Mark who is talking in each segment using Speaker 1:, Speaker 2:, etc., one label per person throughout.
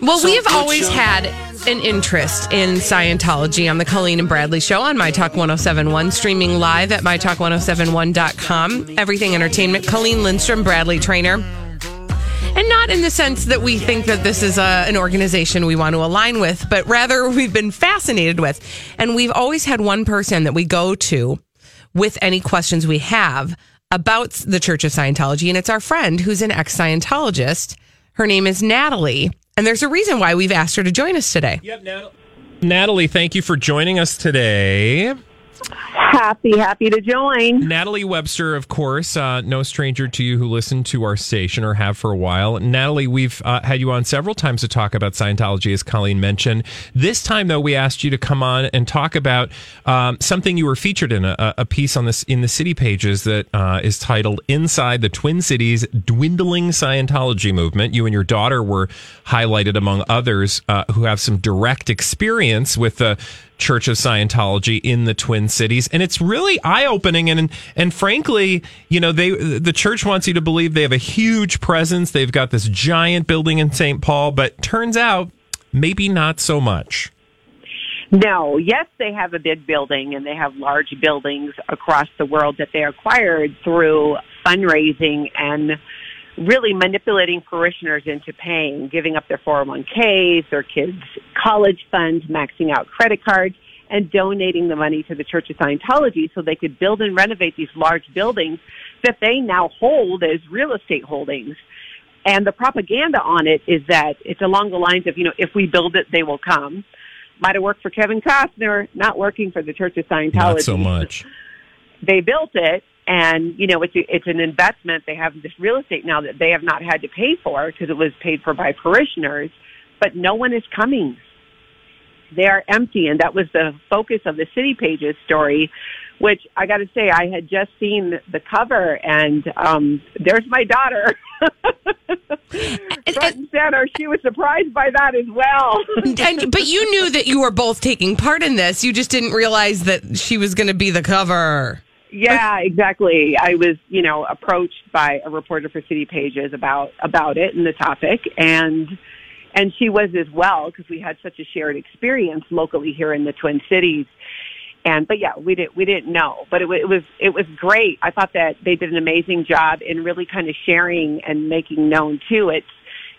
Speaker 1: Well, we have always had an interest in Scientology on the Colleen and Bradley show on My Talk 1071, streaming live at MyTalk1071.com. Everything Entertainment. Colleen Lindstrom, Bradley Traynor. And not in the sense that we think that this is a, an organization we want to align with, but rather we've been fascinated with. And we've always had one person that we go to with any questions we have about the Church of Scientology. And it's our friend who's an ex Scientologist. Her name is Natalie. And there's a reason why we've asked her to join us today.
Speaker 2: Yep, Natalie. Natalie, thank you for joining us today.
Speaker 3: Happy, happy to join.
Speaker 2: Natalie Webster, of course, uh, no stranger to you who listen to our station or have for a while. Natalie, we've uh, had you on several times to talk about Scientology, as Colleen mentioned. This time, though, we asked you to come on and talk about um, something you were featured in a, a, piece on this in the city pages that uh, is titled "Inside the Twin Cities: Dwindling Scientology Movement." You and your daughter were highlighted among others uh, who have some direct experience with the Church of Scientology in the Twin Cities, and it's really eye opening. And and frankly, you know, they the church wants you to believe they have a huge presence. They've got this giant building in St. Paul, but turns out maybe not so much.
Speaker 3: No, yes, they have a big building and they have large buildings across the world that they acquired through fundraising and really manipulating parishioners into paying, giving up their 401ks, their kids' college funds, maxing out credit cards, and donating the money to the Church of Scientology so they could build and renovate these large buildings that they now hold as real estate holdings. And the propaganda on it is that it's along the lines of, you know, if we build it, they will come. Might have worked for Kevin Costner, not working for the Church of Scientology. Not
Speaker 2: so much.
Speaker 3: They built it, and you know it's a, it's an investment. They have this real estate now that they have not had to pay for because it was paid for by parishioners, but no one is coming. They are empty, and that was the focus of the City Pages story, which I got to say I had just seen the cover, and um, there's my daughter. Front and center. She was surprised by that as well.
Speaker 1: and, but you knew that you were both taking part in this. You just didn't realize that she was going to be the cover.
Speaker 3: Yeah, exactly. I was, you know, approached by a reporter for City Pages about about it and the topic, and and she was as well because we had such a shared experience locally here in the Twin Cities. And but yeah, we didn't we didn't know, but it, it was it was great. I thought that they did an amazing job in really kind of sharing and making known too. It's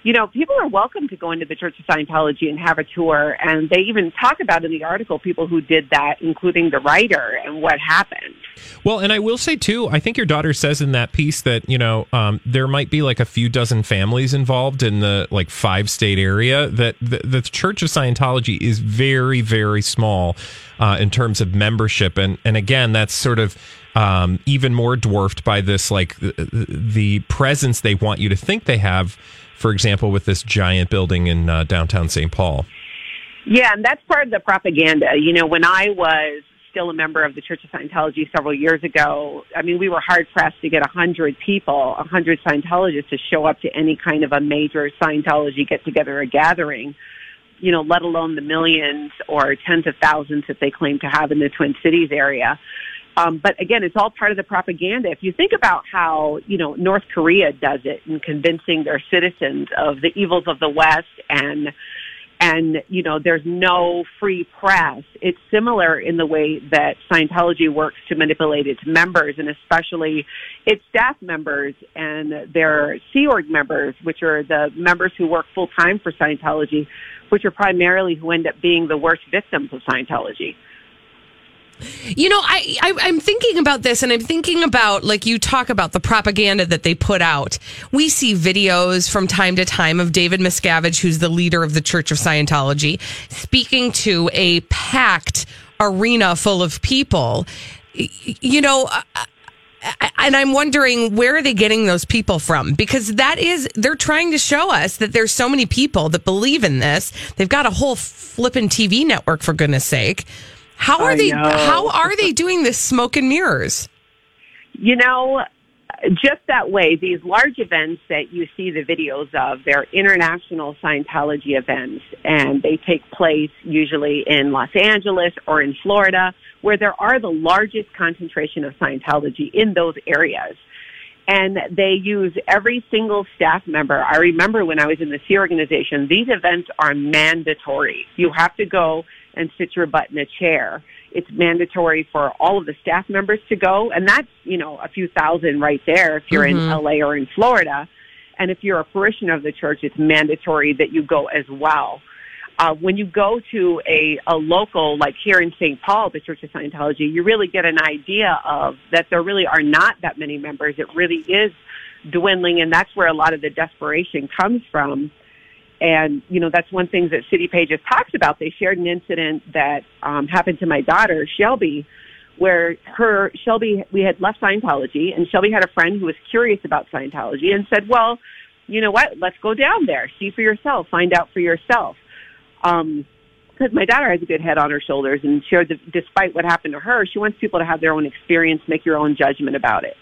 Speaker 3: you know, people are welcome to go into the Church of Scientology and have a tour. And they even talk about in the article people who did that, including the writer and what happened.
Speaker 2: Well, and I will say too, I think your daughter says in that piece that, you know, um, there might be like a few dozen families involved in the like five state area, that the, the Church of Scientology is very, very small uh, in terms of membership. And, and again, that's sort of. Um, even more dwarfed by this, like the, the presence they want you to think they have for example, with this giant building in uh, downtown St. Paul.
Speaker 3: Yeah, and that's part of the propaganda. You know, when I was still a member of the Church of Scientology several years ago, I mean, we were hard pressed to get a hundred people, a hundred Scientologists to show up to any kind of a major Scientology get together or gathering. You know, let alone the millions or tens of thousands that they claim to have in the Twin Cities area. Um, but again, it's all part of the propaganda. If you think about how, you know, North Korea does it in convincing their citizens of the evils of the West and, and you know there's no free press it's similar in the way that scientology works to manipulate its members and especially its staff members and their sea org members which are the members who work full time for scientology which are primarily who end up being the worst victims of scientology
Speaker 1: you know, I, I am thinking about this, and I'm thinking about like you talk about the propaganda that they put out. We see videos from time to time of David Miscavige, who's the leader of the Church of Scientology, speaking to a packed arena full of people. You know. And I'm wondering where are they getting those people from? Because that is, they're trying to show us that there's so many people that believe in this. They've got a whole flippin' TV network, for goodness sake. How are I they? Know. How are they doing this smoke and mirrors?
Speaker 3: You know, just that way. These large events that you see the videos of, they're international Scientology events, and they take place usually in Los Angeles or in Florida, where there are the largest concentration of Scientology in those areas. And they use every single staff member. I remember when I was in the Sea organization, these events are mandatory. You have to go and sit your butt in a chair. It's mandatory for all of the staff members to go, and that's, you know, a few thousand right there if you're mm-hmm. in LA or in Florida. And if you're a parishioner of the church, it's mandatory that you go as well. Uh, when you go to a, a local, like here in St. Paul, the Church of Scientology, you really get an idea of that there really are not that many members. It really is dwindling, and that's where a lot of the desperation comes from. And, you know, that's one thing that City Pages talks about. They shared an incident that um, happened to my daughter, Shelby, where her, Shelby, we had left Scientology, and Shelby had a friend who was curious about Scientology and said, well, you know what, let's go down there, see for yourself, find out for yourself. Um, because my daughter has a good head on her shoulders and shared that despite what happened to her, she wants people to have their own experience, make your own judgment about it.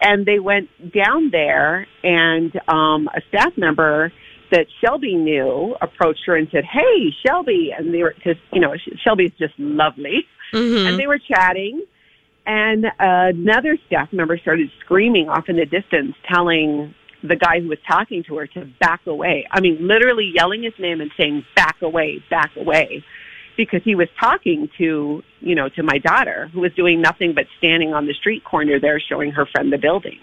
Speaker 3: And they went down there and um a staff member that Shelby knew approached her and said, "Hey, Shelby," and they were because you know Shelby's just lovely, mm-hmm. and they were chatting, and another staff member started screaming off in the distance, telling the guy who was talking to her to back away. I mean, literally yelling his name and saying, "Back away, back away." Because he was talking to, you know, to my daughter who was doing nothing but standing on the street corner there showing her friend the building.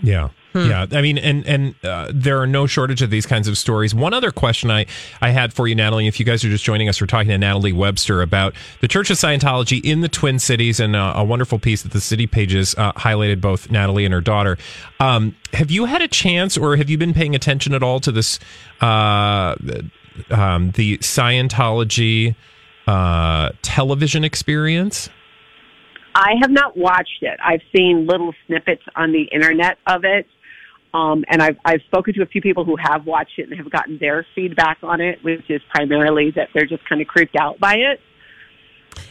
Speaker 2: Yeah. Hmm. Yeah, I mean, and and uh, there are no shortage of these kinds of stories. One other question I I had for you, Natalie, if you guys are just joining us, we're talking to Natalie Webster about the Church of Scientology in the Twin Cities, and uh, a wonderful piece that the City Pages uh, highlighted both Natalie and her daughter. Um, have you had a chance, or have you been paying attention at all to this, uh, um, the Scientology uh, television experience?
Speaker 3: I have not watched it. I've seen little snippets on the internet of it. Um, and I've, I've spoken to a few people who have watched it and have gotten their feedback on it, which is primarily that they're just kind of creeped out by it.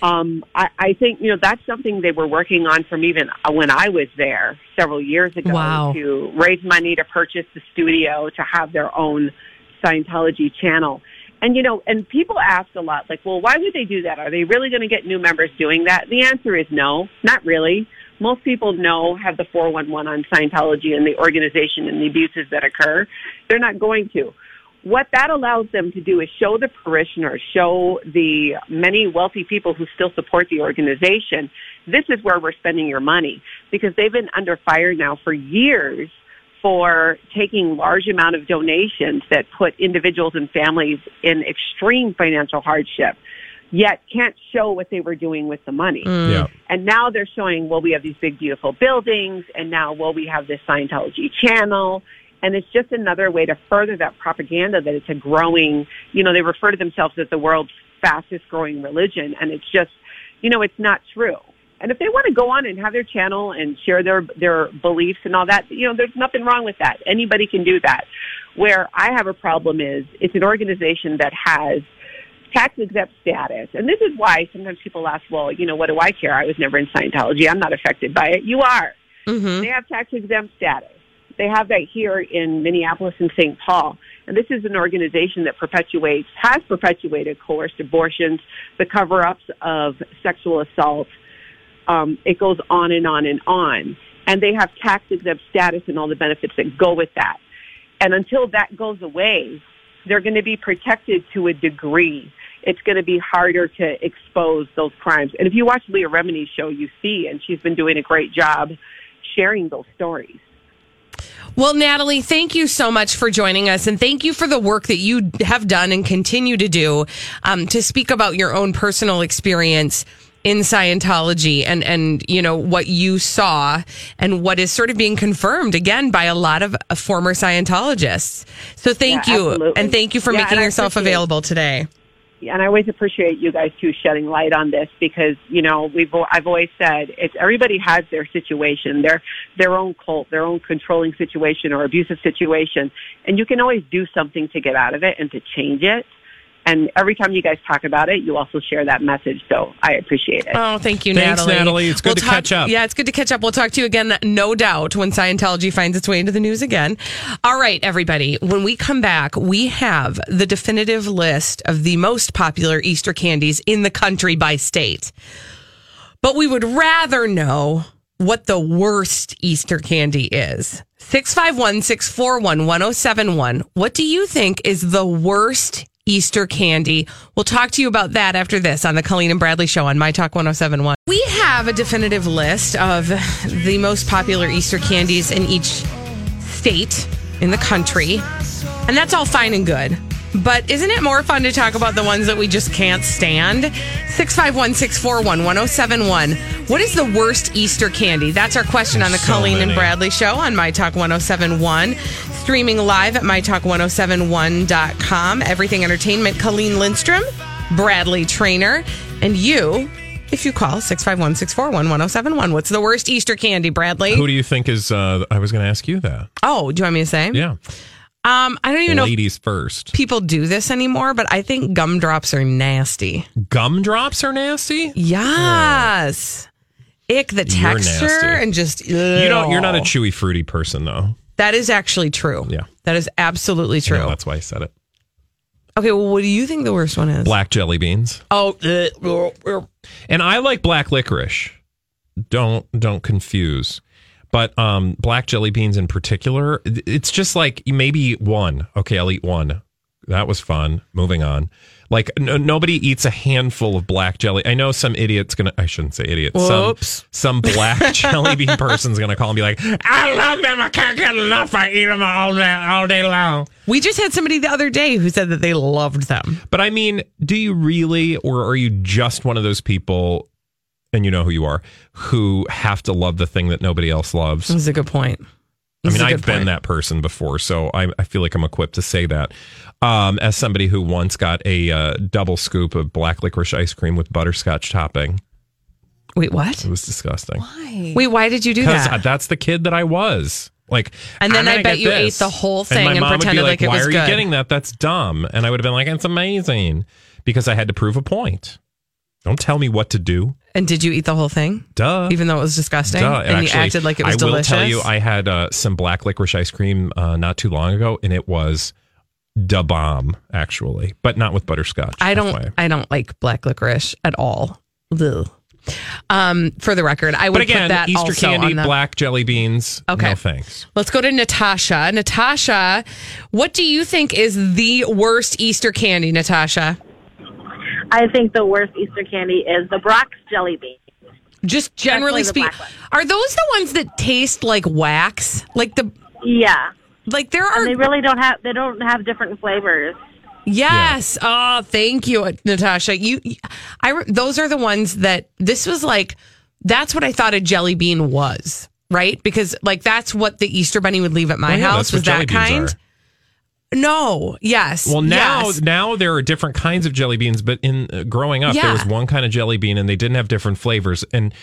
Speaker 3: Um, I, I think, you know, that's something they were working on from even when I was there several years ago
Speaker 1: wow.
Speaker 3: to raise money to purchase the studio to have their own Scientology channel. And you know, and people ask a lot, like, well, why would they do that? Are they really going to get new members doing that? The answer is no, not really. Most people know, have the 411 on Scientology and the organization and the abuses that occur. They're not going to. What that allows them to do is show the parishioners, show the many wealthy people who still support the organization, this is where we're spending your money because they've been under fire now for years for taking large amount of donations that put individuals and families in extreme financial hardship yet can't show what they were doing with the money.
Speaker 2: Mm. Yeah.
Speaker 3: And now they're showing, well, we have these big, beautiful buildings, and now, well, we have this Scientology channel. And it's just another way to further that propaganda that it's a growing, you know, they refer to themselves as the world's fastest growing religion. And it's just, you know, it's not true. And if they want to go on and have their channel and share their, their beliefs and all that, you know, there's nothing wrong with that. Anybody can do that. Where I have a problem is it's an organization that has tax exempt status. And this is why sometimes people ask, well, you know, what do I care? I was never in Scientology. I'm not affected by it. You are. Mm-hmm. They have tax exempt status. They have that here in Minneapolis and St. Paul. And this is an organization that perpetuates, has perpetuated coerced abortions, the cover ups of sexual assault, um, it goes on and on and on. And they have tax exempt status and all the benefits that go with that. And until that goes away, they're going to be protected to a degree. It's going to be harder to expose those crimes. And if you watch Leah Remini's show, you see, and she's been doing a great job sharing those stories.
Speaker 1: Well, Natalie, thank you so much for joining us, and thank you for the work that you have done and continue to do um, to speak about your own personal experience in Scientology and and you know what you saw and what is sort of being confirmed again by a lot of uh, former Scientologists. So thank
Speaker 3: Yeah,
Speaker 1: you
Speaker 3: absolutely.
Speaker 1: and thank you for
Speaker 3: Yeah,
Speaker 1: making yourself available today.
Speaker 3: And I always appreciate you guys too shedding light on this because you know we've I've always said it's everybody has their situation, their their own cult, their own controlling situation or abusive situation, and you can always do something to get out of it and to change it. And every time you guys talk about it, you also share that message. So I appreciate it.
Speaker 1: Oh, thank you,
Speaker 2: Thanks,
Speaker 1: Natalie.
Speaker 2: Natalie. It's good to
Speaker 1: talk-
Speaker 2: catch up.
Speaker 1: Yeah, it's good to catch up. We'll talk to you again, no doubt, when Scientology finds its way into the news again. All right, everybody. When we come back, we have the definitive list of the most popular Easter candies in the country by state. But we would rather know what the worst Easter candy is. 651 641 1071. What do you think is the worst Easter candy? We'll talk to you about that after this on the Colleen and Bradley Show on My Talk 1071. We have a definitive list of the most popular Easter candies in each state in the country. And that's all fine and good. But isn't it more fun to talk about the ones that we just can't stand? 651 641 1071. What is the worst Easter candy? That's our question on the
Speaker 2: so
Speaker 1: Colleen and. Bradley show on My Talk 1071. Streaming live at MyTalk1071.com. Everything Entertainment, Colleen Lindstrom, Bradley Traynor, and you. If you call 651 641 1071. What's the worst Easter candy, Bradley?
Speaker 2: Who do you think is? Uh, I was going to ask you that.
Speaker 1: oh, do you want me to say?
Speaker 2: Yeah,
Speaker 1: Um, I don't even know
Speaker 2: ladies first.
Speaker 1: people do this anymore, but I think gumdrops are nasty.
Speaker 2: Gumdrops are nasty.
Speaker 1: Yes. Ick the texture
Speaker 2: nasty.
Speaker 1: and just
Speaker 2: You don't. You're not a chewy fruity person though.
Speaker 1: That is actually true.
Speaker 2: Yeah.
Speaker 1: That is absolutely true.
Speaker 2: that's why I said it.
Speaker 1: okay, well, what do you think the worst one is?
Speaker 2: Black jelly beans,
Speaker 1: Oh,
Speaker 2: and I like black licorice. Don't don't confuse. But um, black jelly beans in particular, it's just like maybe one. Okay, I'll eat one. That was fun. Moving on. Like n- nobody eats a handful of black jelly. I know some idiot's gonna. I shouldn't say idiot.
Speaker 1: Whoops.
Speaker 2: Some some black jelly bean person's gonna call and be like, "I love them. I can't get enough. I eat them all day all day long."
Speaker 1: we just had somebody the other day who said that they loved them.
Speaker 2: But I mean, do you really, or are you just one of those people, and you know who you are, who have to love the thing that nobody else loves?
Speaker 1: That's a good point.
Speaker 2: I mean,
Speaker 1: is a
Speaker 2: I've
Speaker 1: good
Speaker 2: been that person before, so I, I feel like I'm equipped to say that. Um, as somebody who once got a uh, double scoop of black licorice ice cream with butterscotch topping,
Speaker 1: Wait, what?
Speaker 2: it was disgusting. Why?
Speaker 1: Wait, why did you do
Speaker 2: Because
Speaker 1: that?
Speaker 2: that's the kid that I was. Like,
Speaker 1: And then
Speaker 2: I'm
Speaker 1: I
Speaker 2: gonna
Speaker 1: bet
Speaker 2: get
Speaker 1: you ate the whole thing
Speaker 2: my
Speaker 1: and
Speaker 2: mom would be
Speaker 1: pretended like it
Speaker 2: Why
Speaker 1: was
Speaker 2: are you getting that? That's dumb. And I would have been like, it's amazing because I had to prove a point. Don't tell me what to do.
Speaker 1: And did you eat the whole thing?
Speaker 2: Duh.
Speaker 1: Even though it was disgusting?
Speaker 2: Duh.
Speaker 1: And you
Speaker 2: Actually,
Speaker 1: acted like it was
Speaker 2: I
Speaker 1: delicious?
Speaker 2: I will tell you, I had uh, some black licorice ice cream uh, not too long ago, and it was da bomb, actually, but not with butterscotch.
Speaker 1: I don't.
Speaker 2: FYI.
Speaker 1: I don't like black licorice at all. Ugh. Um, for the record, I would
Speaker 2: But again,
Speaker 1: put that
Speaker 2: Easter candy, black jelly beans.
Speaker 1: Okay.
Speaker 2: No thanks.
Speaker 1: Let's go to Natasha. Natasha, what do you think is the worst Easter candy, Natasha?
Speaker 4: I think the worst Easter candy is the Brach's jelly bean.
Speaker 1: Just generally
Speaker 4: Definitely
Speaker 1: speaking, are those the ones that taste like wax? Like the
Speaker 4: Yeah,
Speaker 1: like there are
Speaker 4: and they really don't have they don't have different flavors.
Speaker 1: Yes. Oh, thank you, Natasha. You, I, those are the ones that this was like. That's what I thought a jelly bean was, right? Because like that's what the Easter bunny would leave at my
Speaker 2: Well, yeah,
Speaker 1: house
Speaker 2: that's
Speaker 1: was
Speaker 2: what jelly
Speaker 1: that
Speaker 2: beans
Speaker 1: kind. No. Yes.
Speaker 2: Well, now
Speaker 1: Yes.
Speaker 2: now there are different kinds of jelly beans, but in uh, growing up, there was one kind of jelly bean, and they didn't have different flavors. And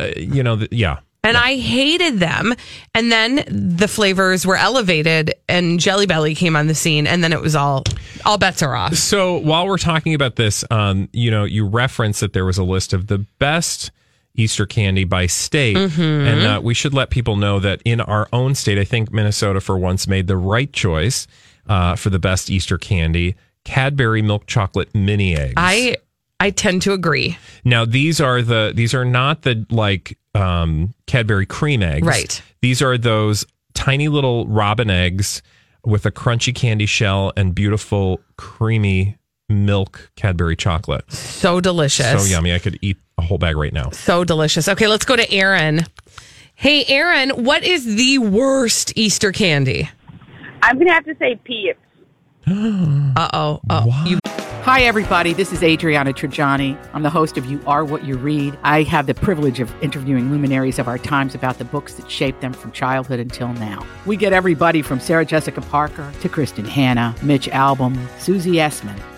Speaker 2: uh, you know, th- yeah,
Speaker 1: and I hated them. And then the flavors were elevated, and Jelly Belly came on the scene, and then it was all all bets are off.
Speaker 2: So while we're talking about this, um, you know, you referenced that there was a list of the best Easter candy by state,
Speaker 1: Mm-hmm.
Speaker 2: and uh, we should let people know that in our own state, I think Minnesota for once made the right choice uh, for the best Easter candy: Cadbury milk chocolate mini eggs.
Speaker 1: I I tend to agree.
Speaker 2: Now these are the these are not the like um, Cadbury cream eggs.
Speaker 1: Right.
Speaker 2: These are those tiny little robin eggs with a crunchy candy shell and beautiful creamy milk Cadbury chocolate.
Speaker 1: So delicious.
Speaker 2: So yummy. I could eat a whole bag right now.
Speaker 1: So delicious. Okay, let's go to Aaron. Hey, Aaron, what is the worst Easter candy?
Speaker 4: I'm going to have to say Peeps.
Speaker 1: Uh oh. Oh, you
Speaker 5: Hi, everybody. This is Adriana Trigiani. I'm the host of You Are What You Read. I have the privilege of interviewing luminaries of our times about the books that shaped them from childhood until now. We get everybody from Sarah Jessica Parker to Kristin Hannah, Mitch Albom, Susie Essman,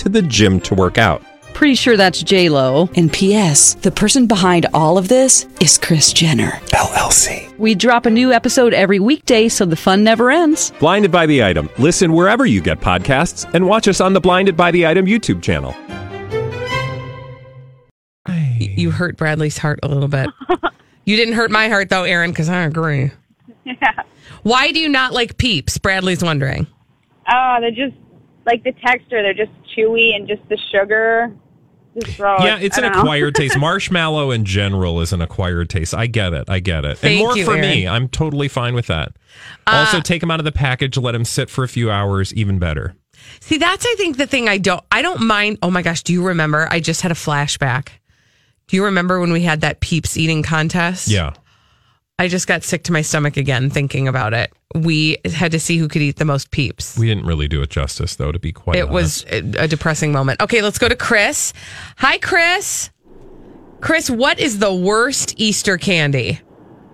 Speaker 6: to the gym to work out.
Speaker 7: Pretty sure that's J Lo.
Speaker 8: And P.S. The person behind all of this is Kris Jenner
Speaker 6: LLC.
Speaker 7: We drop a new episode every weekday, so the fun never ends.
Speaker 6: Blinded by the item. Listen wherever you get podcasts, and watch us on the Blinded by the Item YouTube channel.
Speaker 1: you hurt Bradley's heart a little bit. you didn't hurt my heart though, Aaron, because I agree.
Speaker 4: Yeah.
Speaker 1: Why do you not like Peeps? Bradley's wondering.
Speaker 4: Ah, oh, they're just like the texture. They're just chewy and just the sugar. Just.
Speaker 2: Yeah, it's
Speaker 4: I
Speaker 2: an acquired taste. Marshmallow in general is an acquired taste. I get it. I get it.
Speaker 1: Thank
Speaker 2: and more
Speaker 1: you,
Speaker 2: for me. I'm totally fine with that.
Speaker 1: Uh,
Speaker 2: also, take them out of the package, let them sit for a few hours, even better.
Speaker 1: See, that's I think the thing I don't I don't mind. Oh my gosh, do you remember? I just had a flashback. Do you remember when we had that Peeps eating contest?
Speaker 2: Yeah.
Speaker 1: I just got sick to my stomach again thinking about it. We had to see who could eat the most Peeps.
Speaker 2: We didn't really do it justice, though, to be quite
Speaker 1: it was
Speaker 2: honest.
Speaker 1: a a depressing moment. Okay, let's go to Chris. Hi, Chris. Chris, what is the worst Easter candy?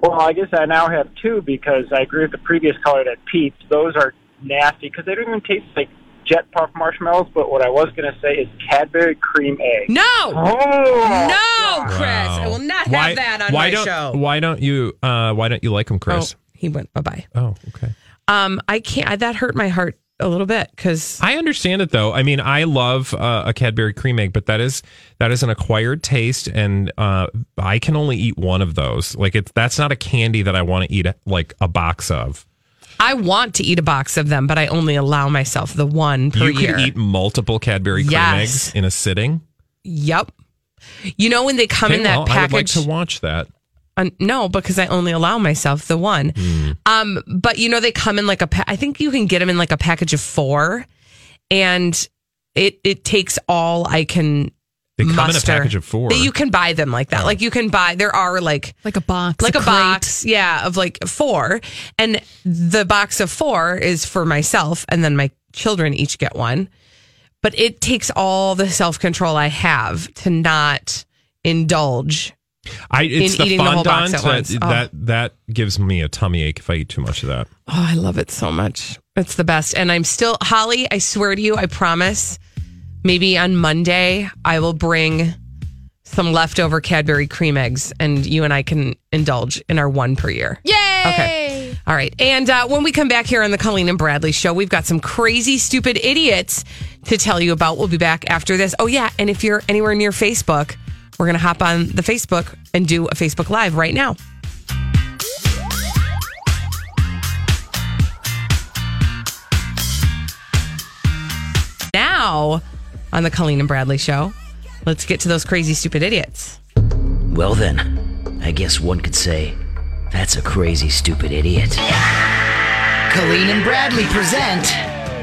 Speaker 9: Well, I guess I now have two because I agree with the previous caller that Peeps. Those are nasty because they don't even taste like jet puff marshmallows. But what I was going to say is Cadbury cream egg.
Speaker 1: No,
Speaker 9: Oh,
Speaker 1: no, Chris.
Speaker 2: Wow.
Speaker 1: I will not
Speaker 2: why,
Speaker 1: have that on
Speaker 2: why
Speaker 1: my
Speaker 2: don't,
Speaker 1: show.
Speaker 2: Why don't you? Uh, why don't you like them,
Speaker 1: Oh,
Speaker 2: Chris?
Speaker 1: he went bye bye.
Speaker 2: Oh, okay.
Speaker 1: Um, I can't. That hurt my heart a little bit because
Speaker 2: I understand it though. I mean, I love uh, a Cadbury cream egg, but that is that is an acquired taste, and uh, I can only eat one of those. Like it's that's not a candy that I want to eat like a box of.
Speaker 1: I want to eat a box of them, but I only allow myself the one per year.
Speaker 2: you
Speaker 1: year.
Speaker 2: could eat multiple Cadbury cream
Speaker 1: Yes.
Speaker 2: eggs in a sitting.
Speaker 1: Yep. You know when they come
Speaker 2: Okay,
Speaker 1: in that
Speaker 2: well, I would like to watch that.
Speaker 1: Uh, no, because I only allow myself the one.
Speaker 2: Hmm.
Speaker 1: Um, but you know they come in like a. Pa- I think you can get them in like a package of four, and it it takes all I can.
Speaker 2: They come in a package of four.
Speaker 1: That you can buy them like that. Oh. Like you can buy. There are like
Speaker 8: like a box,
Speaker 1: like a,
Speaker 8: crate.
Speaker 1: box, yeah, of like four, and the box of four is for myself, and then my children each get one. But it takes all the self control I have to not indulge.
Speaker 2: I it's
Speaker 1: in
Speaker 2: the
Speaker 1: eating the whole box
Speaker 2: fondant
Speaker 1: at
Speaker 2: that.
Speaker 1: Oh.
Speaker 2: that that gives me a tummy ache if I eat too much of that.
Speaker 1: Oh, I love it so much. It's the best. And I'm still, Holly, I swear to you, I promise, maybe on Monday, I will bring some leftover Cadbury cream eggs and you and I can indulge in our one per year.
Speaker 8: Yay!
Speaker 1: Okay. All right. And uh, when we come back here on the Colleen and Bradley show, we've got some crazy, stupid idiots to tell you about. We'll be back after this. Oh, yeah. And if you're anywhere near Facebook, we're going to hop on the Facebook and do a Facebook Live right now. Now, on the Colleen and Bradley show, let's get to those crazy, stupid idiots.
Speaker 10: Well, then, I guess one could say that's a crazy, stupid idiot. Colleen and Bradley present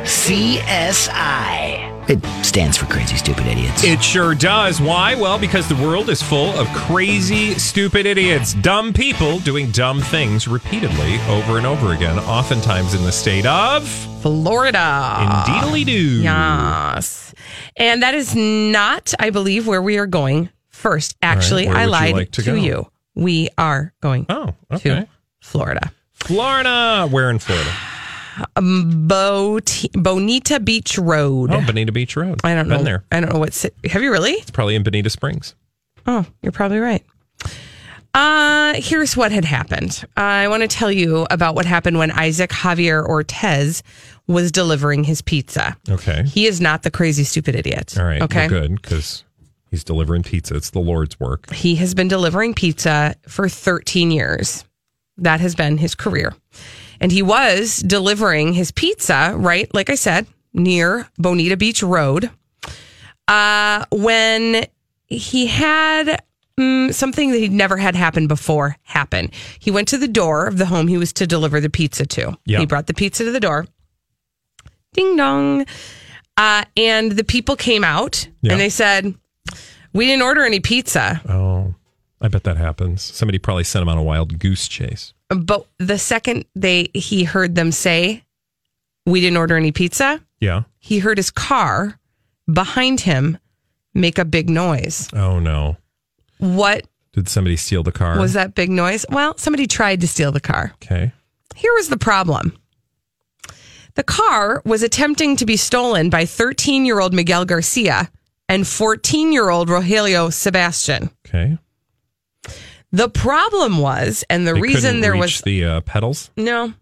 Speaker 10: CSI. It stands for Crazy Stupid Idiots.
Speaker 2: It sure does. Why? Well, because the world is full of crazy, stupid idiots, dumb people doing dumb things repeatedly over and over again, oftentimes in the state of
Speaker 1: Florida.
Speaker 2: Indeedly do.
Speaker 1: Yes. And that is not, I believe, where we are going first. Actually,
Speaker 2: where
Speaker 1: I
Speaker 2: you
Speaker 1: lied
Speaker 2: like to
Speaker 1: to, you. We are going
Speaker 2: Oh, okay.
Speaker 1: to Florida.
Speaker 2: Florida. Where in Florida?
Speaker 1: Um, Bot- Bonita Beach Road.
Speaker 2: Oh, Bonita Beach Road.
Speaker 1: I don't know.
Speaker 2: Been there.
Speaker 1: I don't know what. ci- Have you really?
Speaker 2: It's probably in Bonita Springs.
Speaker 1: Oh, you're probably right. Uh, here's what had happened. I want to tell you about what happened when Isaac Javier Ortez was delivering his pizza.
Speaker 2: Okay.
Speaker 1: He is not the crazy, stupid idiot.
Speaker 2: All right.
Speaker 1: Okay.
Speaker 2: Good because he's delivering pizza. It's the Lord's work.
Speaker 1: He has been delivering pizza for 13 years. That has been his career. And he was delivering his pizza, right? Like I said, near Bonita Beach Road. Uh, when he had mm, something that he'd never had happen before happen. He went to the door of the home he was to deliver the pizza to.
Speaker 2: Yeah.
Speaker 1: He brought the pizza to the door. Ding dong. Uh, and the people came out
Speaker 2: Yeah.
Speaker 1: and they said, We didn't order any pizza.
Speaker 2: Oh, I bet that happens. Somebody probably sent him on a wild goose chase.
Speaker 1: But the second they he heard them say, "We didn't order any pizza,"
Speaker 2: Yeah.
Speaker 1: he heard his car behind him make a big noise.
Speaker 2: Oh no.
Speaker 1: What
Speaker 2: Did somebody steal the car?
Speaker 1: was that big noise? Well, somebody tried to steal the car.
Speaker 2: Okay.
Speaker 1: Here was the problem. The car was attempting to be stolen by 13-year-old Miguel Garcia and 14-year-old Rogelio Sebastian.
Speaker 2: Okay.
Speaker 1: The problem was, and the
Speaker 2: They
Speaker 1: reason there
Speaker 2: reach
Speaker 1: was
Speaker 2: the uh, pedals.
Speaker 1: No.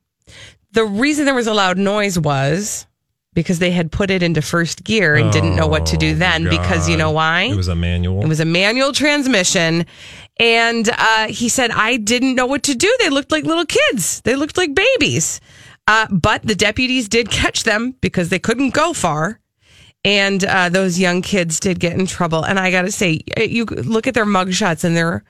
Speaker 1: The reason there was a loud noise was because they had put it into first gear and didn't know what to do
Speaker 2: Oh,
Speaker 1: then because you know why?
Speaker 2: It was a manual.
Speaker 1: It was a manual transmission. And uh, he said, I didn't know what to do. They looked like little kids, they looked like babies. Uh, but the deputies did catch them because they couldn't go far. And uh, those young kids did get in trouble. And I got to say, you look at their mugshots and they're,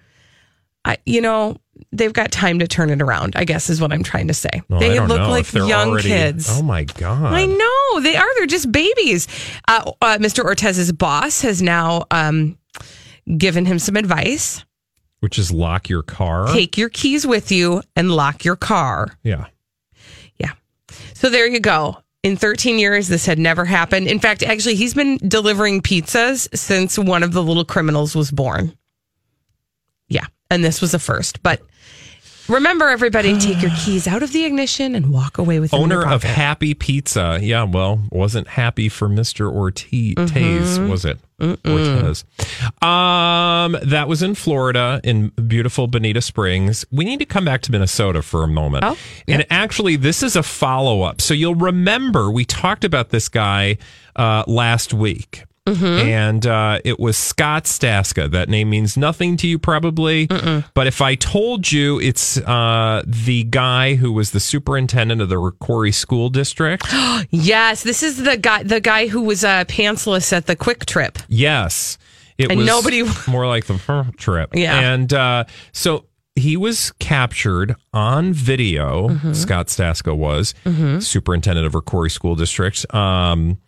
Speaker 1: I, you know, they've got time to turn it around, I guess is what I'm trying to say.
Speaker 2: Well,
Speaker 1: they look like young
Speaker 2: already-
Speaker 1: kids.
Speaker 2: Oh my god!
Speaker 1: I know they are. They're just babies. Uh, uh, Mr. Ortez's boss has now um, given him some advice.
Speaker 2: Which is lock your car.
Speaker 1: Take your keys with you and lock your car.
Speaker 2: Yeah.
Speaker 1: Yeah. So there you go. In 13 years, this had never happened. In fact, actually, he's been delivering pizzas since one of the little criminals was born. Yeah. And this was a first. But remember, everybody, take your keys out of the ignition and walk away with them
Speaker 2: Owner of. Happy Pizza. Yeah, well, wasn't happy for Mr. Ortiz,
Speaker 1: Mhm.
Speaker 2: was it? Ortez. Um, that was in Florida in beautiful Bonita Springs. We need to come back to Minnesota for a moment.
Speaker 1: Oh,
Speaker 2: And actually, this is a follow up. So you'll remember we talked about this guy uh, last week. And uh, it was Scott Staska. That name means nothing to you, probably. But if I told you it's uh, the guy who was the superintendent of the Corey School District,
Speaker 1: Yes, this is the guy the guy who was uh, pantsless at the Kwik Trip.
Speaker 2: yes, it
Speaker 1: And
Speaker 2: was
Speaker 1: nobody-
Speaker 2: more like the trip.
Speaker 1: Yeah.
Speaker 2: and uh, so he was captured on video.
Speaker 1: Mm-hmm.
Speaker 2: Scott Staska was superintendent of Corey School District. Um,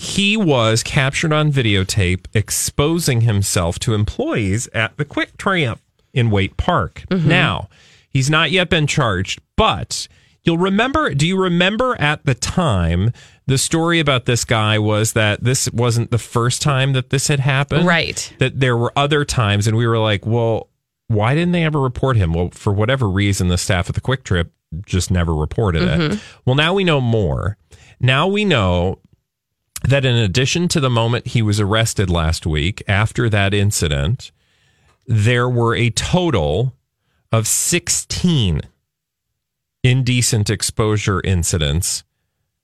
Speaker 2: he was captured on videotape exposing himself to employees at the Kwik Trip in Waite Park.
Speaker 1: Mm-hmm.
Speaker 2: Now, he's not yet been charged, but you'll remember, do you remember at the time the story about this guy was that this wasn't the first time that this had happened?
Speaker 1: Right.
Speaker 2: That there were other times, and we were like, well, why didn't they ever report him? Well, for whatever reason, the staff at the Kwik Trip just never reported it. Well, now we know more. Now we know that in addition to the moment he was arrested last week after that incident, there were a total of 16 indecent exposure incidents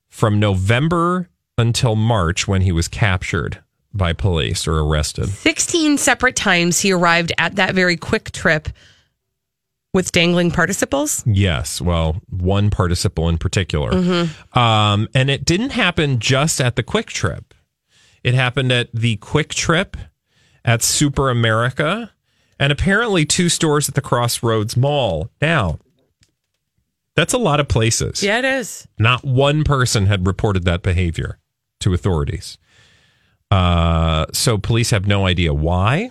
Speaker 2: from November until March when he was captured by police or arrested.
Speaker 1: 16 separate times he arrived at that very Kwik Trip with dangling participles.
Speaker 2: Yes, well, one participle in particular.
Speaker 1: Mm-hmm.
Speaker 2: Um, and it didn't happen just at the Kwik Trip. It happened at the Kwik Trip, at Super America, and apparently two stores at the Crossroads Mall. Now, that's a lot of places.
Speaker 1: Yeah, it is.
Speaker 2: Not one person had reported that behavior to authorities. Uh, so police have no idea why.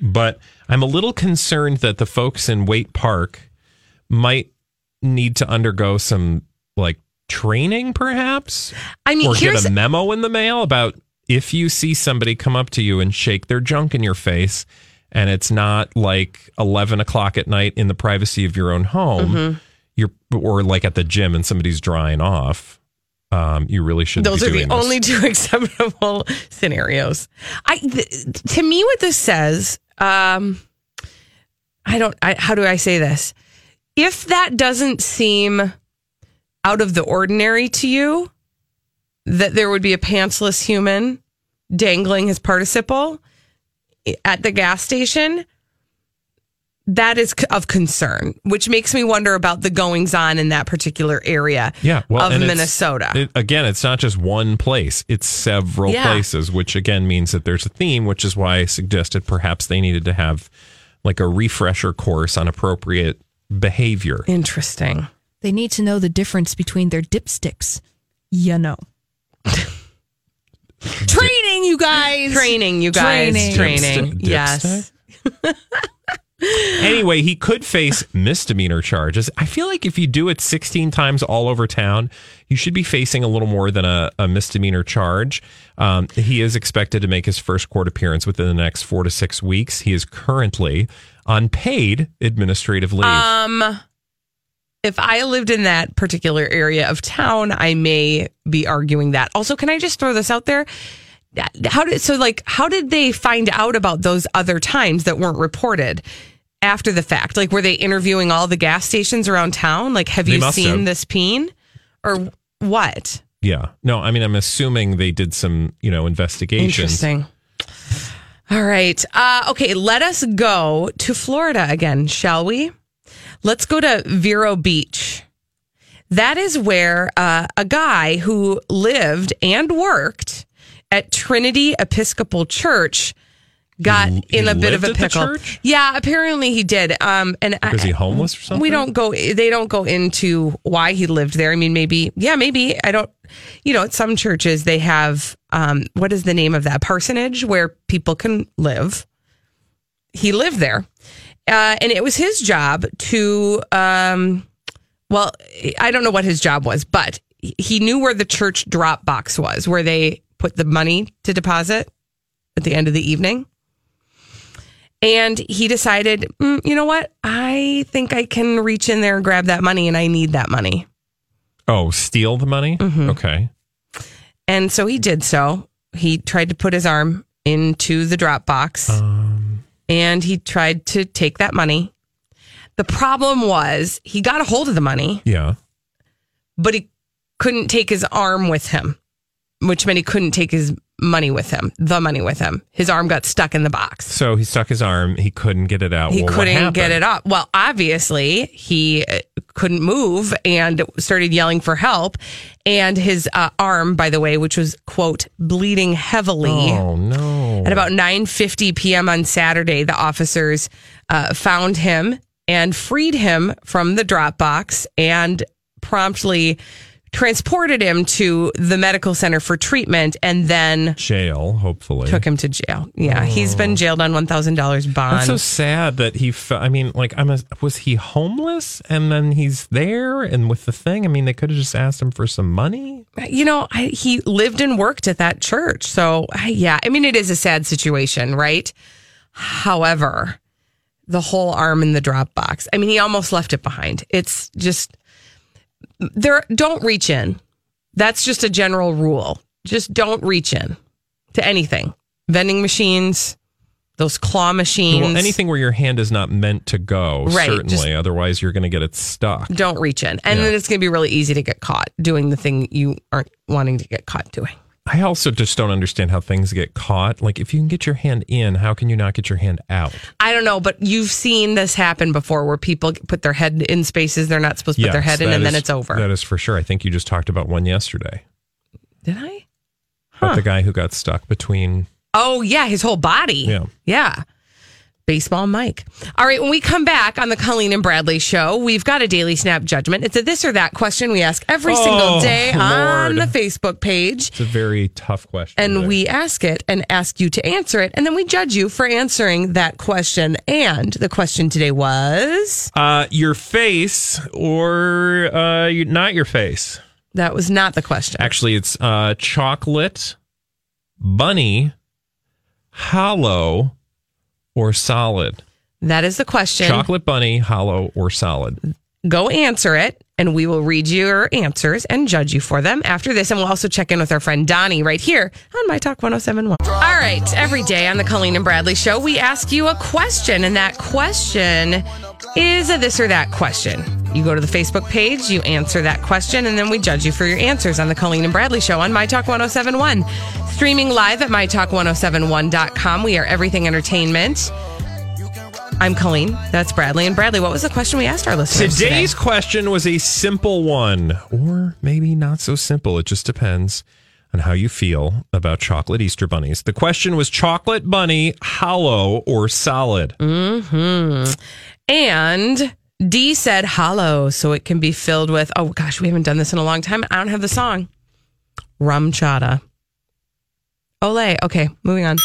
Speaker 2: But I'm a little concerned that the folks in Waite Park might need to undergo some like training, perhaps,
Speaker 1: I mean,
Speaker 2: or
Speaker 1: here's
Speaker 2: get a memo in the mail about if you see somebody come up to you and shake their junk in your face, and it's not like 11 o'clock at night in the privacy of your own home,
Speaker 1: Mm-hmm.
Speaker 2: you're or like at the gym and somebody's drying off. Um, you really shouldn't.
Speaker 1: those
Speaker 2: be
Speaker 1: are the
Speaker 2: this.
Speaker 1: only two acceptable scenarios. I th- to me what this says um I don't, I, how do I say this? If that doesn't seem out of the ordinary to you, that there would be a pantsless human dangling his participle at the gas station, that is of concern, which makes me wonder about the goings on in that particular area
Speaker 2: Yeah, well,
Speaker 1: of Minnesota.
Speaker 2: it- again, it's not just one place; it's several
Speaker 1: Yeah.
Speaker 2: places, which again means that there's a theme. Which is why I suggested perhaps they needed to have like a refresher course on appropriate behavior.
Speaker 1: Interesting.
Speaker 11: They need to know the difference between their dipsticks. You know. Training, you guys.
Speaker 1: Training, you guys.
Speaker 11: Training.
Speaker 1: Training.
Speaker 2: Dipstick-
Speaker 1: Yes.
Speaker 2: anyway, he could face misdemeanor charges. I feel like if you do it 16 times all over town, you should be facing a little more than a, a misdemeanor charge. Um, he is expected to make his first court appearance within the next four to six weeks. He is currently on paid administrative leave.
Speaker 1: Um, if I lived in that particular area of town, I may be arguing that. Also, can I just throw this out there? How did so like how did they find out about those other times that weren't reported after the fact? Like were they interviewing all the gas stations around town? Like have
Speaker 2: They
Speaker 1: you seen
Speaker 2: have.
Speaker 1: this peen or what?
Speaker 2: yeah. No, I mean, I'm assuming they did some, you know, investigations.
Speaker 1: Interesting. All right. Uh, okay, let us go to Florida again, shall we? Let's go to Vero Beach. That is where uh, a guy who lived and worked at Trinity Episcopal Church got
Speaker 2: He-
Speaker 1: in a bit of a
Speaker 2: lived at the
Speaker 1: pickle. Yeah, apparently he did. Um, and I-
Speaker 2: Was he homeless or something?
Speaker 1: we don't go. They don't go into why he lived there. I mean, maybe. Yeah, maybe. I don't. You know, at some churches they have. Um, what is the name of that parsonage where people can live? He lived there, uh, and it was his job to. Um, well, I don't know what his job was, but he knew where the church drop box was, where they put the money to deposit at the end of the evening. And he decided, "Mm, you know what? I think I can reach in there and grab that money, and I need that money.
Speaker 2: Oh, steal the money?
Speaker 1: Mm-hmm.
Speaker 2: Okay.
Speaker 1: And so he did so. He tried to put his arm into the drop box and he tried to take that money. The problem was he got a hold of the money,
Speaker 2: Yeah.
Speaker 1: but he couldn't take his arm with him, which meant he couldn't take his money with him, the money with him. His arm got stuck in the box.
Speaker 2: So he stuck his arm. He couldn't get it out.
Speaker 1: He
Speaker 2: Well,
Speaker 1: couldn't get it up. Well, obviously, he uh, couldn't move and started yelling for help. And his uh, arm, by the way, which was quote bleeding heavily.
Speaker 2: Oh no!
Speaker 1: At about 9:50 p.m. on Saturday, the officers uh, found him and freed him from the drop box and promptly transported him to the medical center for treatment and then
Speaker 2: Jail, hopefully.
Speaker 1: took him to jail. Yeah, he's been oh. jailed on $1,000 bond.
Speaker 2: That's so sad that he. fe- I mean, like, I'm. A, was he homeless and then he's there and with the thing? I mean, they could have just asked him for some money.
Speaker 1: you know, I, he lived and worked at that church. So, I, yeah, I mean, it is a sad situation, right? However, the whole arm in the drop box, I mean, he almost left it behind. It's just, there, don't reach in. That's just a general rule. Just don't reach in to anything. Vending machines, those claw machines.
Speaker 2: Well, anything where your hand is not meant to go,
Speaker 1: Right,
Speaker 2: certainly.
Speaker 1: just-
Speaker 2: Otherwise, you're going to get it stuck.
Speaker 1: Don't reach in. And
Speaker 2: Yeah.
Speaker 1: then it's going to be really easy to get caught doing the thing you aren't wanting to get caught doing.
Speaker 2: I also just don't understand how things get caught. Like, if you can get your hand in, how can you not get your hand out?
Speaker 1: I don't know, but you've seen this happen before where people put their head in spaces they're not supposed to put their head in and then it's over.
Speaker 2: That is for sure. I think you just talked about one yesterday.
Speaker 1: Did I?
Speaker 2: About the guy who got stuck between.
Speaker 1: Oh, yeah, his whole body.
Speaker 2: Yeah.
Speaker 1: Yeah. Baseball Mike. All right, when we come back on the Colleen and Bradley show, we've got a daily snap judgment. It's a this or that question we ask every single
Speaker 2: Oh,
Speaker 1: day on the Facebook page.
Speaker 2: It's a very tough question.
Speaker 1: And
Speaker 2: today.
Speaker 1: we ask it and ask you to answer it. And then we judge you for answering that question. And the question today was
Speaker 2: Uh, your face or uh, not your face.
Speaker 1: that was not the question.
Speaker 2: Actually, it's uh, chocolate, bunny, hollow, or solid.
Speaker 1: That is the question.
Speaker 2: Chocolate bunny, hollow, or solid.
Speaker 1: Go answer it and we will read your answers and judge you for them after this. And we'll also check in with our friend Donnie right here on My Talk 1071. All right. Every day on the Colleen and Bradley show, we ask you a question, and that question is a this or that question. You go to the Facebook page, you answer that question, and then we judge you for your answers on the Colleen and Bradley show on My Talk 1071. Streaming live at MyTalk1071.com. We are everything entertainment. I'm Colleen. That's Bradley. And Bradley, what was the question we asked our listeners?
Speaker 2: Today's
Speaker 1: today?
Speaker 2: question was a simple one, or maybe not so simple. It just depends on how you feel about chocolate Easter bunnies. The question was chocolate bunny hollow or solid?
Speaker 1: Hmm. And D said hollow, so it can be filled with. Oh gosh, we haven't done this in a long time. I don't have the song. RumChata. Ole. Okay, moving on.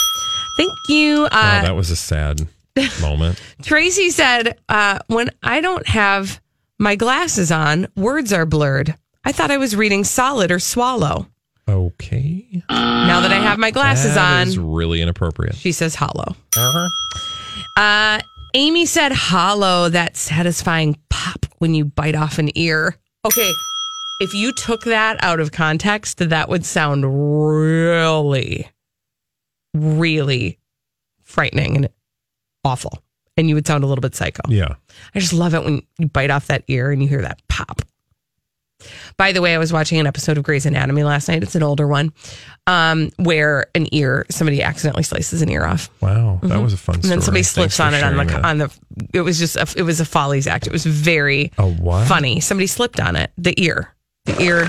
Speaker 1: Thank you.
Speaker 2: wow,
Speaker 1: Uh,
Speaker 2: that was a sad moment.
Speaker 1: Tracy said, uh, when I don't have my glasses on, words are blurred. I thought I was reading solid or swallow.
Speaker 2: Okay.
Speaker 1: Now that I have my glasses
Speaker 2: That
Speaker 1: on,
Speaker 2: is really inappropriate.
Speaker 1: she says hollow.
Speaker 2: Uh-huh.
Speaker 1: Uh, Amy said hollow, that satisfying pop when you bite off an ear. Okay, if you took that out of context, that would sound really, really frightening and awful. And you would sound a little bit psycho.
Speaker 2: Yeah.
Speaker 1: I just love it when you bite off that ear and you hear that pop. By the way, I was watching an episode of Grey's Anatomy last night. It's an older one, um, where an ear somebody accidentally slices an ear off.
Speaker 2: Wow, that was a fun
Speaker 1: Mm-hmm. And then
Speaker 2: story.
Speaker 1: somebody slips
Speaker 2: Thanks
Speaker 1: on it on the
Speaker 2: that.
Speaker 1: on the. It was just a, it was a follies act. It was very
Speaker 2: A what?
Speaker 1: funny. Somebody slipped on it, the ear, the ear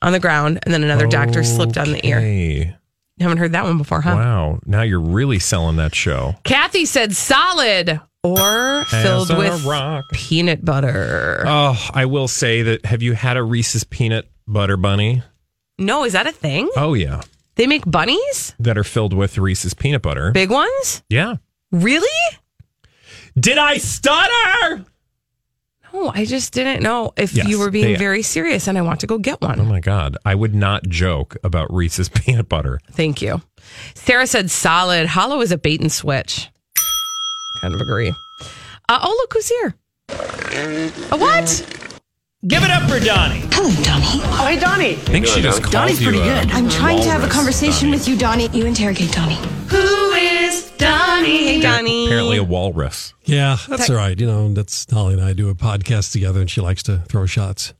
Speaker 1: on the ground, and then another doctor slipped on the ear. Haven't heard that one before, huh?
Speaker 2: Wow. Now you're really selling that show.
Speaker 1: Kathy said solid or filled with
Speaker 2: rock.
Speaker 1: peanut butter.
Speaker 2: Oh, I will say that. Have you had a Reese's peanut butter bunny?
Speaker 1: no, is that a thing?
Speaker 2: Oh yeah,
Speaker 1: They make bunnies,
Speaker 2: that are filled with Reese's peanut butter.
Speaker 1: big ones.
Speaker 2: Yeah.
Speaker 1: Really?
Speaker 2: Did I stutter?
Speaker 1: No, I just didn't know if
Speaker 2: Yes,
Speaker 1: you were being
Speaker 2: they-
Speaker 1: very serious, and I want to go get one.
Speaker 2: Oh my god, I would not joke about Reese's peanut butter.
Speaker 1: Thank you. Sarah said solid. Hollow is a bait and switch. Kind of agree. Uh, oh, look who's here. A what?
Speaker 12: Give it up for Donnie.
Speaker 13: Hello, Donnie.
Speaker 12: Oh, hey, Donnie.
Speaker 2: I think she just called
Speaker 13: Donnie's
Speaker 2: you
Speaker 13: pretty good. I'm trying to have a
Speaker 2: walrus,
Speaker 13: conversation
Speaker 2: Donnie.
Speaker 13: with you, Donnie. You interrogate Donnie.
Speaker 1: Who is Donnie? Hey, Donnie.
Speaker 2: Apparently a walrus.
Speaker 14: Yeah, that's all right. You know, that's Holly and I do a podcast together, and she likes to throw shots.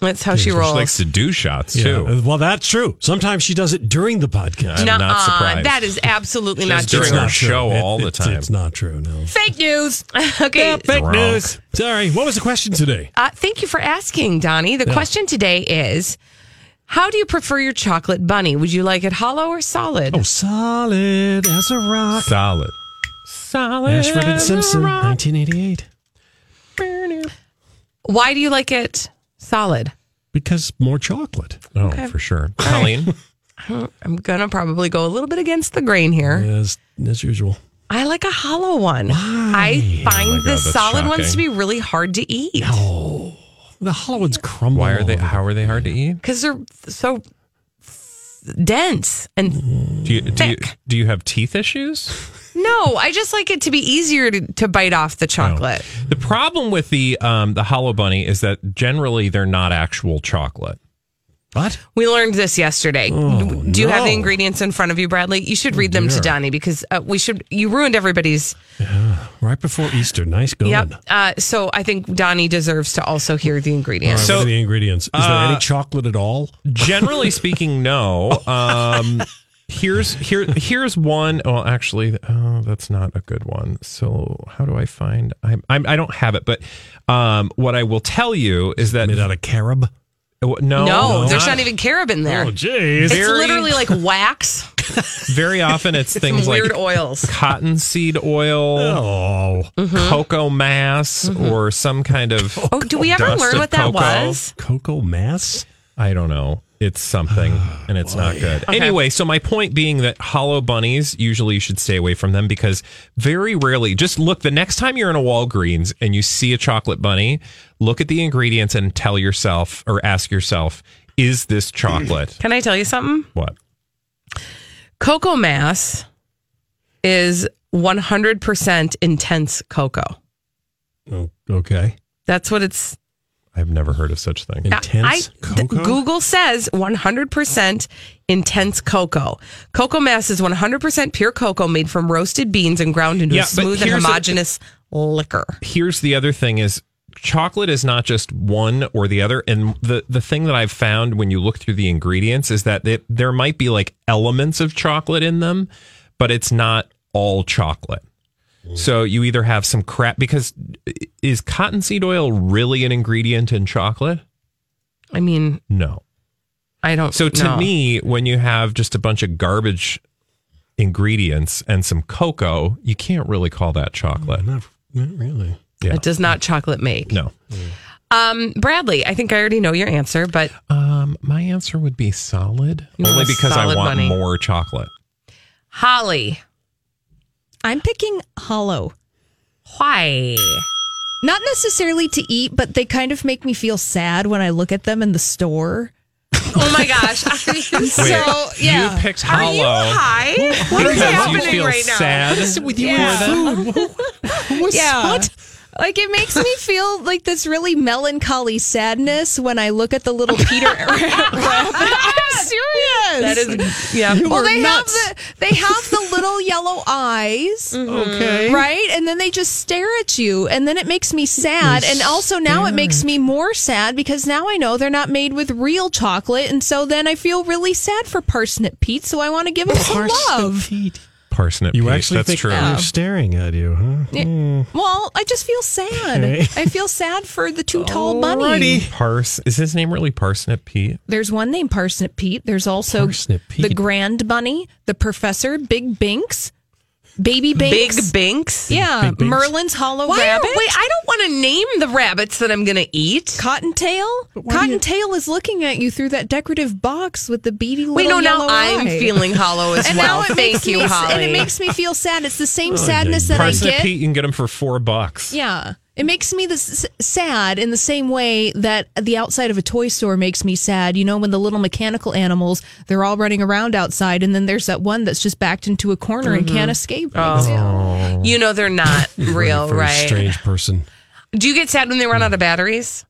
Speaker 1: That's how she rolls.
Speaker 2: She likes to do shots too.
Speaker 14: uh, well, that's true. Sometimes she does it during the podcast.
Speaker 2: I'm not surprised.
Speaker 1: That is absolutely not
Speaker 2: Just during
Speaker 1: true.
Speaker 2: show
Speaker 14: It-
Speaker 2: all the time.
Speaker 14: It's not true. No.
Speaker 1: Fake news. okay.
Speaker 14: Fake
Speaker 2: Wrong.
Speaker 14: news. Sorry. What was the question today?
Speaker 1: Uh, thank you for asking, Donnie. The
Speaker 14: Yeah.
Speaker 1: question today is How do you prefer your chocolate bunny? Would you like it hollow or solid?
Speaker 14: Oh, solid as a rock.
Speaker 2: Solid. Solid.
Speaker 14: Ashford and Simpson, 1988.
Speaker 1: Why do you like it solid?
Speaker 14: Because more chocolate.
Speaker 2: Oh,
Speaker 1: Okay.
Speaker 2: for sure. Colleen.
Speaker 1: I'm going to probably go a little bit against the grain here.
Speaker 14: As, as usual.
Speaker 1: I like a hollow one. I oh find
Speaker 2: Oh God,
Speaker 1: the
Speaker 2: that's
Speaker 1: solid ones to be really hard to eat
Speaker 14: Oh, the hollow ones crumble.
Speaker 2: Why are they? How are they hard to eat?
Speaker 1: because they're so dense and
Speaker 2: Do you do you,
Speaker 1: Thick.
Speaker 2: do you have teeth issues?
Speaker 1: no i just like it to be easier to, to bite off the chocolate
Speaker 2: The problem with the um, the hollow bunny is that generally they're not actual chocolate.
Speaker 14: What?
Speaker 1: we learned this yesterday
Speaker 14: Oh,
Speaker 1: do you have the ingredients in front of you bradley you should read them to
Speaker 14: dear.
Speaker 1: donnie because uh, we should you ruined everybody's Yeah,
Speaker 14: Right before Easter. Nice going.
Speaker 1: yep uh, so i think donnie deserves to also hear the ingredients
Speaker 14: what
Speaker 2: So-
Speaker 14: are the ingredients? Is there
Speaker 2: Uh,
Speaker 14: any chocolate at all?
Speaker 2: Generally speaking, no. Um, here's here here's one. Well, actually, oh, that's not a good one. So how do I find? I I'm, I don't have it, but um, what I will tell you is that
Speaker 14: Made out of carob?
Speaker 2: no,
Speaker 1: no, there's not even carob in there
Speaker 14: Oh, jeez.
Speaker 1: it's
Speaker 2: Very-
Speaker 1: literally like wax
Speaker 2: very often it's things
Speaker 1: some
Speaker 2: like
Speaker 1: weird oils
Speaker 2: cottonseed oil.
Speaker 14: Oh,
Speaker 2: Cocoa mass or some kind of
Speaker 1: oh do we ever learn
Speaker 2: of
Speaker 1: what that
Speaker 2: cocoa.
Speaker 1: was
Speaker 14: cocoa mass?
Speaker 2: I don't know. It's something ah, and it's not good. Anyway, so my point being that hollow bunnies, usually you should stay away from them because very rarely, just look the next time you're in a Walgreens and you see a chocolate bunny, look at the ingredients and tell yourself or ask yourself, is this chocolate?
Speaker 1: can i tell you something
Speaker 2: what?
Speaker 1: Cocoa mass is 100% intense cocoa.
Speaker 14: Oh, okay.
Speaker 1: That's what it's
Speaker 2: I've never heard of such thing.
Speaker 1: Intense I- th- Google says 100% intense cocoa. Cocoa mass is 100% pure cocoa made from roasted beans and ground into
Speaker 2: Yeah,
Speaker 1: a smooth and
Speaker 2: here's a-
Speaker 1: homogeneous liquor.
Speaker 2: Here's the other thing is chocolate is not just one or the other and the the thing that I've found when you look through the ingredients is that it, there might be like elements of chocolate in them, but it's not all chocolate. So you either have some crap because is cottonseed oil really an ingredient in chocolate?
Speaker 1: I mean,
Speaker 2: No.
Speaker 1: I don't
Speaker 2: So to
Speaker 1: know.
Speaker 2: me, when you have just a bunch of garbage ingredients and some cocoa, you can't really call that chocolate.
Speaker 14: Not, not really.
Speaker 2: Yeah.
Speaker 1: it does not chocolate make.
Speaker 2: No.
Speaker 1: Um, Bradley, I think I already know your answer, but
Speaker 2: Um, my answer would be solid,
Speaker 1: You
Speaker 2: only
Speaker 1: want a
Speaker 2: because I
Speaker 1: solid
Speaker 2: want
Speaker 1: bunny.
Speaker 2: more chocolate.
Speaker 1: Holly,
Speaker 11: I'm picking hollow.
Speaker 1: why?
Speaker 11: Not necessarily to eat, but they kind of make me feel sad when I look at them in the store.
Speaker 1: Oh my gosh. Are you
Speaker 2: Wait,
Speaker 11: So, yeah.
Speaker 2: you picked
Speaker 1: Are
Speaker 2: hollow.
Speaker 1: you high? What is happening
Speaker 2: you feel
Speaker 1: right now?
Speaker 2: sad
Speaker 14: with you
Speaker 11: Yeah.
Speaker 14: and food. What's
Speaker 11: Yeah.
Speaker 14: what?
Speaker 11: Like it makes me feel like this really melancholy sadness when I look at the little Peter rabbit. I'm serious.
Speaker 1: That is, yeah.
Speaker 14: You
Speaker 11: well, they
Speaker 14: nuts.
Speaker 11: have the they have the little yellow eyes, mm-hmm.
Speaker 14: Okay.
Speaker 11: right? And then they just stare at you, and then it makes me sad. And also now it makes me more sad because now I know they're not made with real chocolate, and so then I feel really sad for Parsnip Pete. So I want to give him some love.
Speaker 2: Parsnip.
Speaker 14: You
Speaker 2: Pete,
Speaker 14: actually
Speaker 2: that's
Speaker 14: think
Speaker 2: true.
Speaker 14: they're staring at you, huh? Hmm.
Speaker 11: Well, I just feel sad.
Speaker 14: Okay.
Speaker 11: I feel sad for the two tall bunnies.
Speaker 2: Pars is his name really Parsnip Pete?
Speaker 11: There's one named Parsnip Pete. There's also
Speaker 14: Parsnip Pete.
Speaker 11: the Grand Bunny, the Professor, Big Binks, Baby
Speaker 1: Big
Speaker 11: Binks.
Speaker 1: Binks?
Speaker 11: yeah,
Speaker 14: Big Binks.
Speaker 11: Merlin's Hollow
Speaker 1: Why
Speaker 11: Rabbit.
Speaker 1: Are, wait, I don't want to name the rabbits that I'm going to eat.
Speaker 11: Cottontail? Cottontail is looking at you through that decorative box with the beady little
Speaker 1: Wait, no, now
Speaker 11: yellow
Speaker 1: I'm feeling hollow as
Speaker 11: and
Speaker 1: well.
Speaker 11: now it
Speaker 1: Thank
Speaker 11: makes
Speaker 1: you,
Speaker 11: me,
Speaker 1: Holly.
Speaker 11: And it makes me feel sad. It's the same oh, sadness that I
Speaker 2: Parsnip
Speaker 11: get.
Speaker 2: Pete, you can get them for four bucks.
Speaker 11: Yeah. It makes me this sad in the same way that the outside of a toy store makes me sad. You know, when the little mechanical animals, they're all running around outside, and then there's that one that's just backed into a corner and can't mm-hmm. escape.
Speaker 1: Oh. oh. You know they're not real,
Speaker 14: Very
Speaker 1: right?
Speaker 14: strange person.
Speaker 1: Do you get sad when they run out of batteries?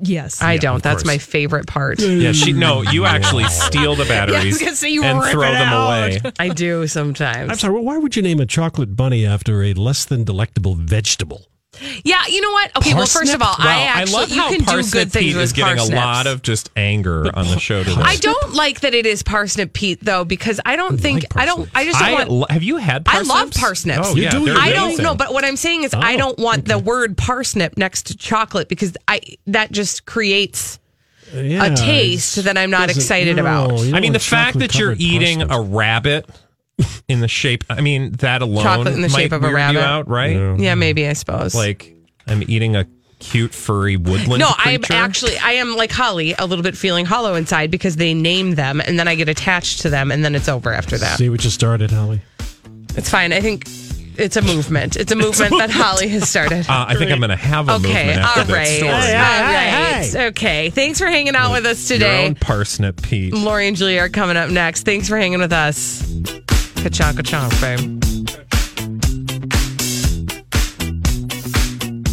Speaker 11: Yes.
Speaker 1: I don't. That's
Speaker 14: course.
Speaker 1: my favorite part.
Speaker 2: Yeah, she no, you actually steal the batteries
Speaker 11: gonna you
Speaker 2: and throw them
Speaker 11: out.
Speaker 2: away.
Speaker 1: I do sometimes.
Speaker 14: I'm sorry, well, why would you name a chocolate bunny after a less than delectable vegetable?
Speaker 1: Yeah, you know what? Okay, well, first of all,
Speaker 2: Wow,
Speaker 1: I actually
Speaker 2: love
Speaker 1: you
Speaker 2: how
Speaker 1: can do good things
Speaker 2: Pete
Speaker 1: with
Speaker 2: is getting
Speaker 1: parsnips.
Speaker 2: a lot of just anger on the show today.
Speaker 1: I don't like that it is parsnip Pete though because I don't think I don't. I just don't
Speaker 2: I
Speaker 1: want.
Speaker 2: lo- have you had parsnips?
Speaker 1: I love parsnips.
Speaker 2: Oh, yeah, they're
Speaker 1: I don't know, but what I'm saying is I
Speaker 2: Oh,
Speaker 1: don't want the word parsnip next to chocolate because I that just creates
Speaker 14: Yeah,
Speaker 1: a taste that I'm not excited
Speaker 14: no,
Speaker 1: about.
Speaker 2: I mean, the fact that you're eating
Speaker 14: parsnips.
Speaker 2: a rabbit in the shape, I mean, that alone
Speaker 1: Chocolate in the
Speaker 2: might
Speaker 1: shape of a
Speaker 2: weird
Speaker 1: rabbit.
Speaker 2: you out, right?
Speaker 14: Yeah.
Speaker 1: Yeah, maybe I suppose.
Speaker 2: Like I'm eating a cute furry woodland
Speaker 1: no, I'm
Speaker 2: creature.
Speaker 1: actually I am like Holly, a little bit feeling hollow inside because they name them and then I get attached to them and then it's over after that.
Speaker 14: See what you started, Holly.
Speaker 1: It's fine. I think it's a movement. It's a movement that Holly has started.
Speaker 2: Uh, I think I'm going to have a
Speaker 1: okay,
Speaker 2: movement after
Speaker 1: all
Speaker 2: that
Speaker 1: right,
Speaker 2: story.
Speaker 1: all right. Okay, thanks for hanging out with us
Speaker 2: Your
Speaker 1: today.
Speaker 2: own parsnip, Pete.
Speaker 1: Lori and Julie are coming up next. Thanks for hanging with us. Ka-chonk, babe.